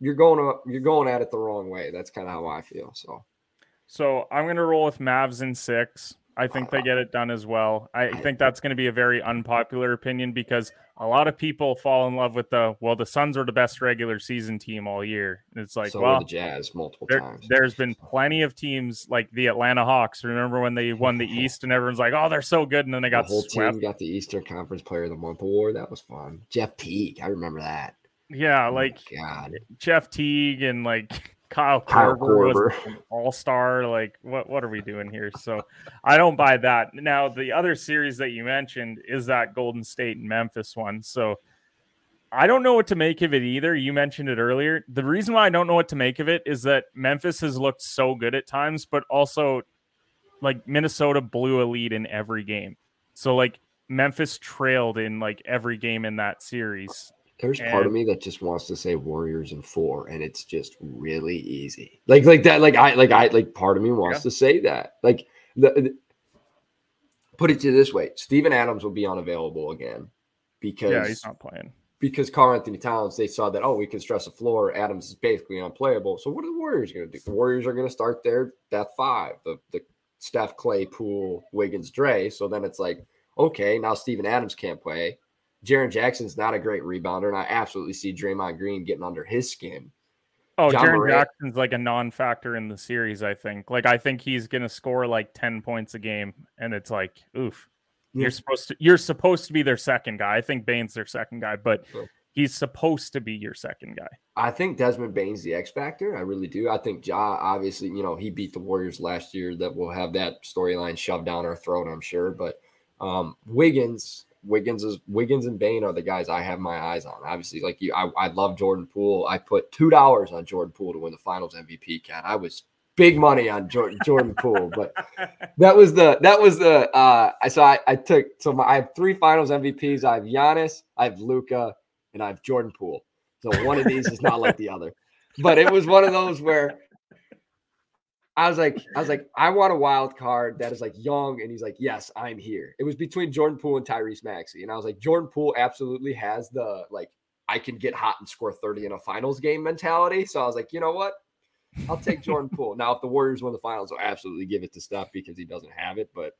you're going you're going at it the wrong way. That's kind of how I feel. So, so I'm going to roll with Mavs in six. I think they get it done as well. I think that's going to be a very unpopular opinion because a lot of people fall in love with the well, the Suns are the best regular season team all year. And it's like, so well, the Jazz multiple there, times. There's been plenty of teams like the Atlanta Hawks. Remember when they won the East and everyone's like, oh, they're so good, and then they got the whole swept. team got the Eastern Conference Player of the Month award. That was fun. Jeff Teague, I remember that. Yeah, oh like God. Jeff Teague and like Kyle, Kyle Korver, was all star. Like, what what are we doing here? So I don't buy that. Now, the other series that you mentioned is that Golden State and Memphis one. So I don't know what to make of it either. You mentioned it earlier. The reason why I don't know what to make of it is that Memphis has looked so good at times, but also like Minnesota blew a lead in every game. So like Memphis trailed in like every game in that series. There's and, part of me that just wants to say Warriors and four, and it's just really easy. Like like that. Like I like I like part of me wants yeah. to say that. Like the, the, put it to this way: Steven Adams will be unavailable again because yeah, he's not playing. Because Karl-Anthony Towns, they saw that oh, we can stress the floor. Adams is basically unplayable. So what are the Warriors going to do? The Warriors are going to start their that five, the the Steph, Clay, Poole, Wiggins, Dre. So then it's like okay, now Steven Adams can't play Jaren Jackson's not a great rebounder, and I absolutely see Draymond Green getting under his skin. Oh, John Jaren Morant, Jackson's like a non-factor in the series. I think. Like, I think he's going to score like ten points a game, and it's like, oof. Yeah. You're supposed to you're supposed to be their second guy. I think Bane's their second guy, but he's supposed to be your second guy. I think Desmond Bane's the X factor. I really do. I think Ja obviously, you know, he beat the Warriors last year. That will have that storyline shoved down our throat, I'm sure. But um, Wiggins, Wiggins is Wiggins and Bane are the guys I have my eyes on. Obviously, like you, I, I love Jordan Poole. I put two dollars on Jordan Poole to win the Finals MVP. Cat, I was big money on Jordan, Jordan Poole, but that was the that was the uh I so I, I took so my, I have three finals MVPs. I have Giannis, I have Luka, and I have Jordan Poole. So one of these is not like the other. But it was one of those where I was like, I was like, I want a wild card that is like young, and he's like, yes, I'm here. It was between Jordan Poole and Tyrese Maxey, and I was like, Jordan Poole absolutely has the like, I can get hot and score 30 in a finals game mentality. So I was like, you know what? I'll take Jordan Poole. Now, if the Warriors win the finals, I'll absolutely give it to Steph because he doesn't have it, but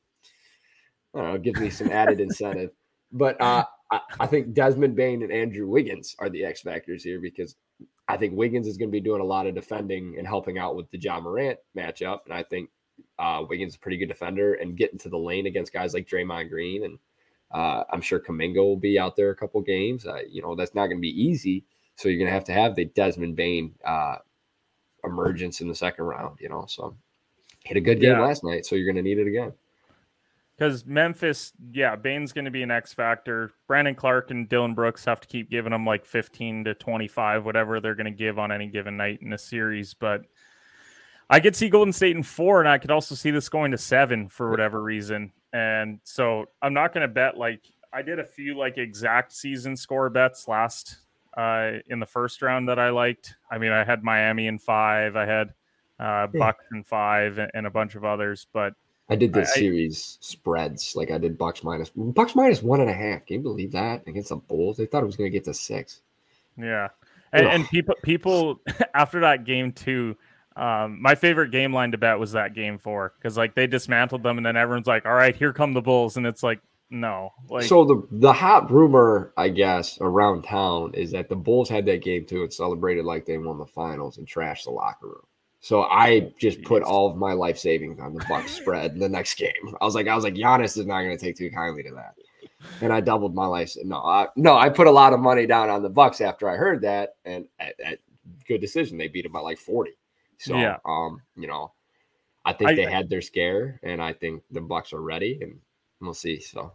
I don't know, it gives me some added incentive. But uh, I, I think Desmond Bane and Andrew Wiggins are the X factors here because I think Wiggins is going to be doing a lot of defending and helping out with the Ja Morant matchup. And I think uh, Wiggins is a pretty good defender and getting to the lane against guys like Draymond Green. And uh, I'm sure Kuminga will be out there a couple games. Uh, you know, that's not going to be easy. So you're going to have to have the Desmond Bane uh, emergence in the second round, you know. So hit a good game yeah. last night. So you're going to need it again because Memphis, yeah, Bane's going to be an X factor. Brandon Clarke and Dillon Brooks have to keep giving them like 15 to 25, whatever they're going to give on any given night in a series. But I could see Golden State in four, and I could also see this going to seven for whatever reason. And so I'm not going to bet like I did a few like exact season score bets last uh, in the first round that I liked. I mean, I had Miami in five, I had uh, Bucks in five, and a bunch of others, but I did this I, series spreads. Like I did Bucks minus Bucks minus one and a half. Can you believe that against the Bulls? They thought it was going to get to six. Yeah, and, and people people after that game too. Um, my favorite game line to bet was that game four because like they dismantled them and then everyone's like, "All right, here come the Bulls," and it's like, no. Like so the the hot rumor, I guess, around town is that the Bulls had that game too and celebrated like they won the finals and trashed the locker room. So I just put all of my life savings on the Bucks spread the next game. I was like, I was like, Giannis is not going to take too kindly to that, and I doubled my life. No, I, no, I put a lot of money down on the Bucks after I heard that, and at, at good decision. They beat him by like forty. So, yeah. um, you know, I think I, they had their scare, and I think the Bucks are ready, and we'll see. So,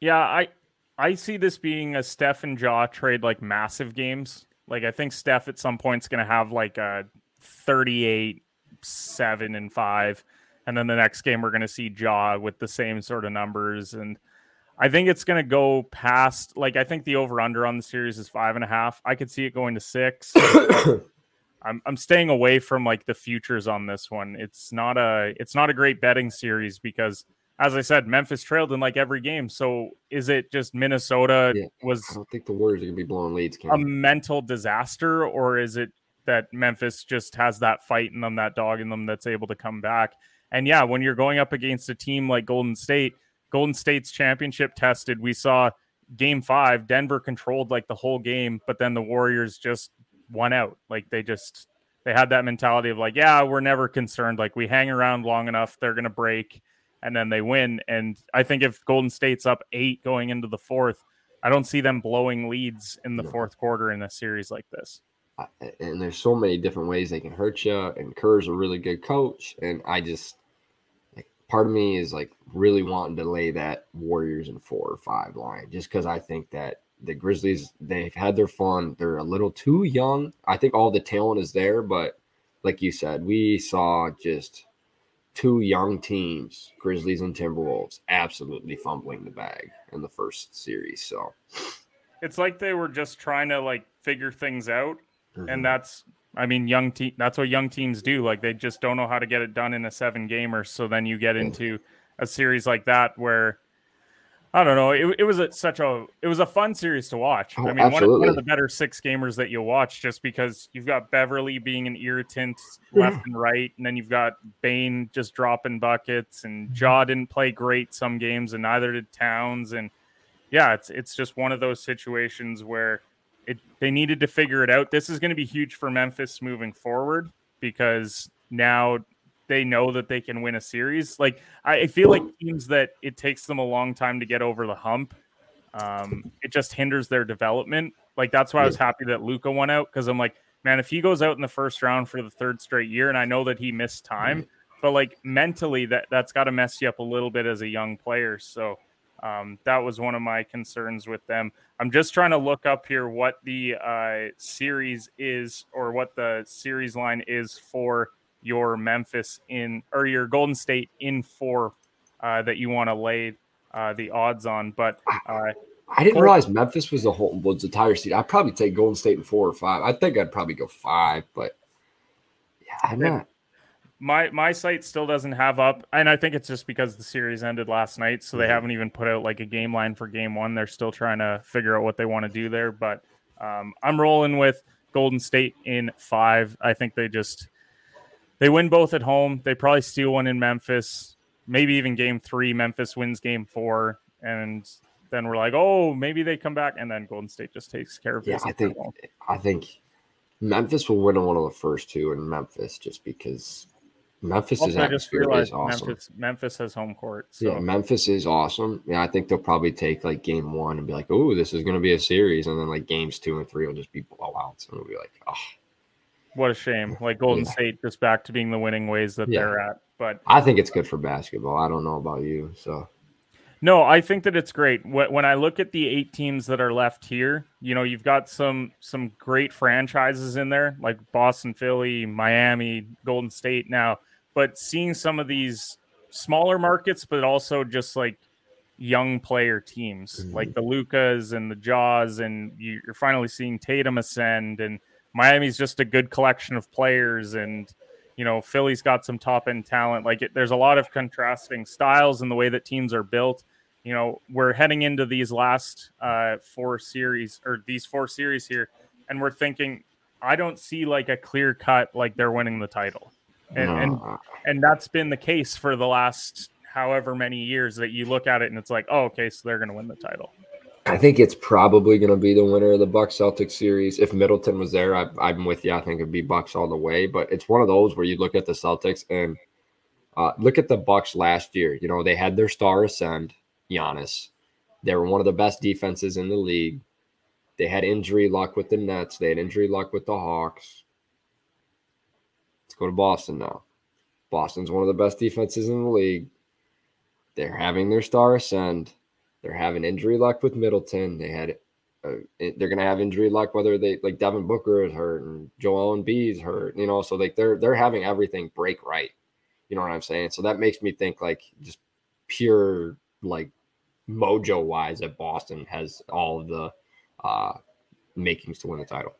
yeah, I I see this being a Steph and Ja trade like massive games. Like I think Steph at some point is going to have like a 38, 7, and 5. And then the next game, we're going to see Ja with the same sort of numbers. And I think it's going to go past, like, I think the over under on the series is five and a half. I could see it going to six. I'm, I'm staying away from like the futures on this one. It's not a it's not a great betting series because as I said, Memphis trailed in like every game. So is it just Minnesota yeah, was I don't think the Warriors are gonna be blowing leads. A mental disaster, or is it that Memphis just has that fight in them, that dog in them that's able to come back. And yeah, when you're going up against a team like Golden State, Golden State's championship tested, we saw game five, Denver controlled like the whole game, but then the Warriors just won out. Like they just they had that mentality of like, yeah, we're never concerned. Like we hang around long enough, they're gonna break, and then they win. And I think if Golden State's up eight going into the fourth, I don't see them blowing leads in the fourth quarter in a series like this and there's so many different ways they can hurt you. And Kerr's a really good coach, and I just like part of me is like really wanting to lay that Warriors in four or five line, just because I think that the Grizzlies they've had their fun. They're a little too young. I think all the talent is there, but like you said, we saw just two young teams, Grizzlies and Timberwolves, absolutely fumbling the bag in the first series. So it's like they were just trying to like figure things out Mm-hmm. And that's, I mean, young team. That's what young teams do. Like they just don't know how to get it done in a seven gamer. So then you get into a series like that where I don't know. It, it was a, such a it was a fun series to watch. Oh, I mean, one of, one of, the better six gamers that you'll watch, just because you've got Beverley being an irritant left and right, and then you've got Bane just dropping buckets, and mm-hmm. Didn't play great some games, and neither did Towns, and yeah, it's it's just one of those situations where it they needed to figure it out. This is going to be huge for Memphis moving forward because now they know that they can win a series. Like I feel like teams that it takes them a long time to get over the hump. Um, it just hinders their development. Like that's why I was happy that Luka went out because I'm like, man, if he goes out in the first round for the third straight year, and I know that he missed time, but like mentally, that that's got to mess you up a little bit as a young player. So um, that was one of my concerns with them. I'm just trying to look up here what the uh, series is or what the series line is for your Memphis in or your Golden State in four uh, that you want to lay uh, the odds on. But uh, I didn't realize Memphis was the whole was the tire seat. I'd probably take Golden State in four or five. I think I'd probably go five, but yeah, I'm not. My my site still doesn't have up, and I think it's just because the series ended last night, so they mm-hmm. haven't even put out like a game line for game one. They're still trying to figure out what they want to do there. But um, I'm rolling with Golden State in five. I think they just they win both at home. They probably steal one in Memphis, maybe even game three. Memphis wins game four, and then we're like, oh, maybe they come back, and then Golden State just takes care of it. Yeah, I think I think Memphis will win one of the first two in Memphis just because Memphis also, is atmosphere is awesome. Memphis, Memphis has home court. So. Yeah, Memphis is awesome. Yeah, I think they'll probably take like game one and be like, oh, this is going to be a series, and then like games two and three will just be blowouts, and we'll be like, oh. What a shame! Like Golden yeah. State just back to being the winning ways that yeah. they're at. But I think it's good for basketball. I don't know about you, so no, I think that it's great. When I look at the eight teams that are left here, you know, you've got some some great franchises in there, like Boston, Philly, Miami, Golden State now. But seeing some of these smaller markets, but also just like young player teams, mm-hmm. like the Lukas and the Jas, and you're finally seeing Tatum ascend, and Miami's just a good collection of players, and you know, Philly's got some top end talent. Like it, there's a lot of contrasting styles in the way that teams are built. You know, we're heading into these last uh, four series or these four series here, and we're thinking, I don't see like a clear cut like they're winning the title, and and and that's been the case for the last however many years that you look at it and it's like, oh, okay, so they're going to win the title. I think it's probably going to be the winner of the Bucks Celtics series. If Middleton was there, I, am with you. I think it'd be Bucks all the way. But it's one of those where you look at the Celtics and uh, look at the Bucks last year. You know they had their star ascend, Giannis. They were one of the best defenses in the league. They had injury luck with the Nets. They had injury luck with the Hawks. Go to Boston now. Boston's one of the best defenses in the league. They're having their star ascend they're having injury luck with Middleton. They had uh, they're going to have injury luck whether they like Devin Booker is hurt and Joel Embiid is hurt. You know, so like they're they're having everything break right. You know what I'm saying? So that makes me think like just pure like mojo wise that Boston has all of the uh makings to win the title.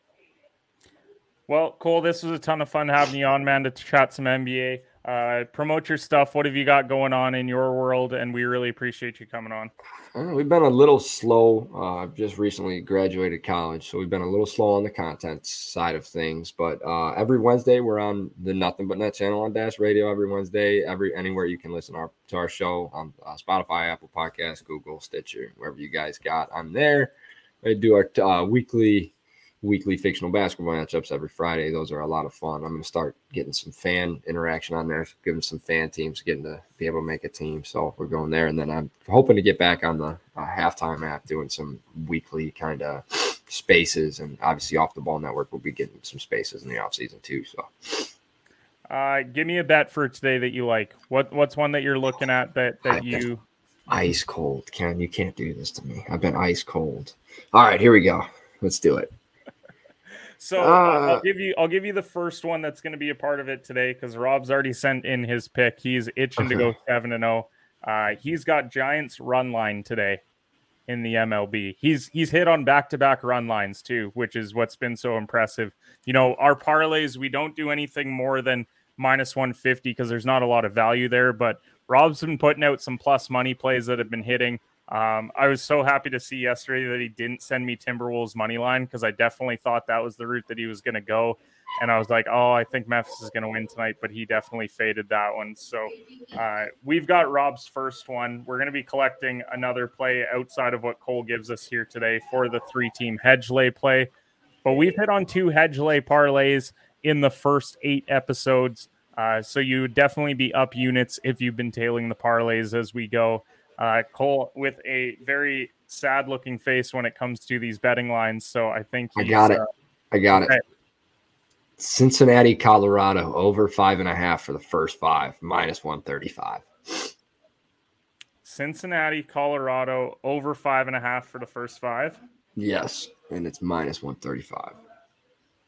Well, Cole, this was a ton of fun having you on, man, to chat some NBA. Uh, promote your stuff. What have you got going on in your world? And we really appreciate you coming on. Uh, we've been a little slow. Uh, I've just recently graduated college, so we've been a little slow on the content side of things. But uh, every Wednesday, we're on the Nothing But Net channel on Dash Radio. Every Wednesday, every anywhere you can listen our, to our show on uh, Spotify, Apple Podcasts, Google, Stitcher, wherever you guys got. I'm there. I do our uh, weekly weekly fictional basketball matchups every Friday. Those are a lot of fun. I'm going to start getting some fan interaction on there, giving some fan teams, getting to be able to make a team. So we're going there. And then I'm hoping to get back on the uh, halftime app doing some weekly kind of spaces. And obviously, off the ball network will be getting some spaces in the off season too. So. Uh, give me a bet for today that you like. What what's one that you're looking at that that you ice cold? Ken, you can't do this to me. I've been ice cold. All right, here we go. Let's do it. So uh, I'll give you I'll give you the first one that's going to be a part of it today because Rob's already sent in his pick. He's itching to go seven and zero. Oh. Uh, he's got Giants run line today in the MLB. He's he's hit on back to back run lines too, which is what's been so impressive. You know, our parlays we don't do anything more than minus 150 because there's not a lot of value there. But Rob's been putting out some plus money plays that have been hitting. Um, I was so happy to see yesterday that he didn't send me Timberwolves money line because I definitely thought that was the route that he was going to go. And I was like, oh, I think Memphis is going to win tonight, but he definitely faded that one. So uh, we've got Rob's first one. We're going to be collecting another play outside of what Cole gives us here today for the three team hedge lay play. But we've hit on two hedge lay parlays in the first eight episodes. Uh, so you would definitely be up units if you've been tailing the parlays as we go. Uh, Cole with a very sad looking face when it comes to these betting lines. So I think I got it. Uh, I got it. Cincinnati, Colorado over five and a half for the first five, minus 135. Cincinnati, Colorado over five and a half for the first five. Yes. And it's minus 135.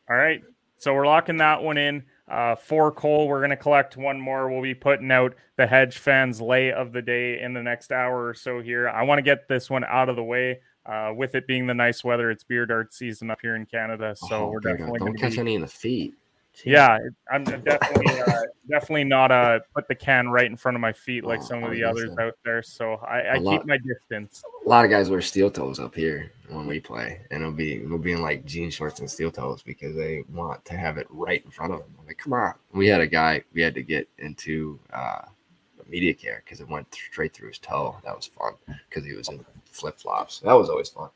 All right. So we're locking that one in. Uh, for Cole, we're going to collect one more. We'll be putting out the hedge fans lay of the day in the next hour or so here. I want to get this one out of the way. Uh, with it being the nice weather, it's beer dart season up here in Canada, so oh, we're definitely don't catch be... any in the feet. Yeah, I'm definitely uh, definitely not uh put the can right in front of my feet like oh, some of the others out there. So I, I keep lot, my distance. A lot of guys wear steel toes up here when we play, and it'll be we'll be in like jean shorts and steel toes because they want to have it right in front of them. I'm like, come on. We had a guy we had to get into uh, media care because it went straight through his toe. That was fun because he was in flip flops. That was always fun.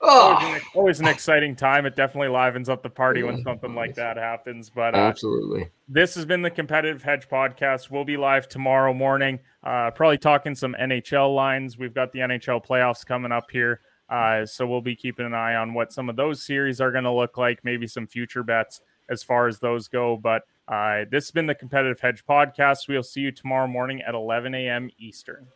Oh. Always, an, always, an, exciting time. It definitely livens up the party when something like that happens. But uh, absolutely, this has been the Competitive Hedge podcast. We'll be live tomorrow morning. Uh, probably talking some NHL lines. We've got the NHL playoffs coming up here, uh, so we'll be keeping an eye on what some of those series are going to look like. Maybe some future bets as far as those go. But uh, this has been the Competitive Hedge podcast. We'll see you tomorrow morning at 11 a.m. Eastern.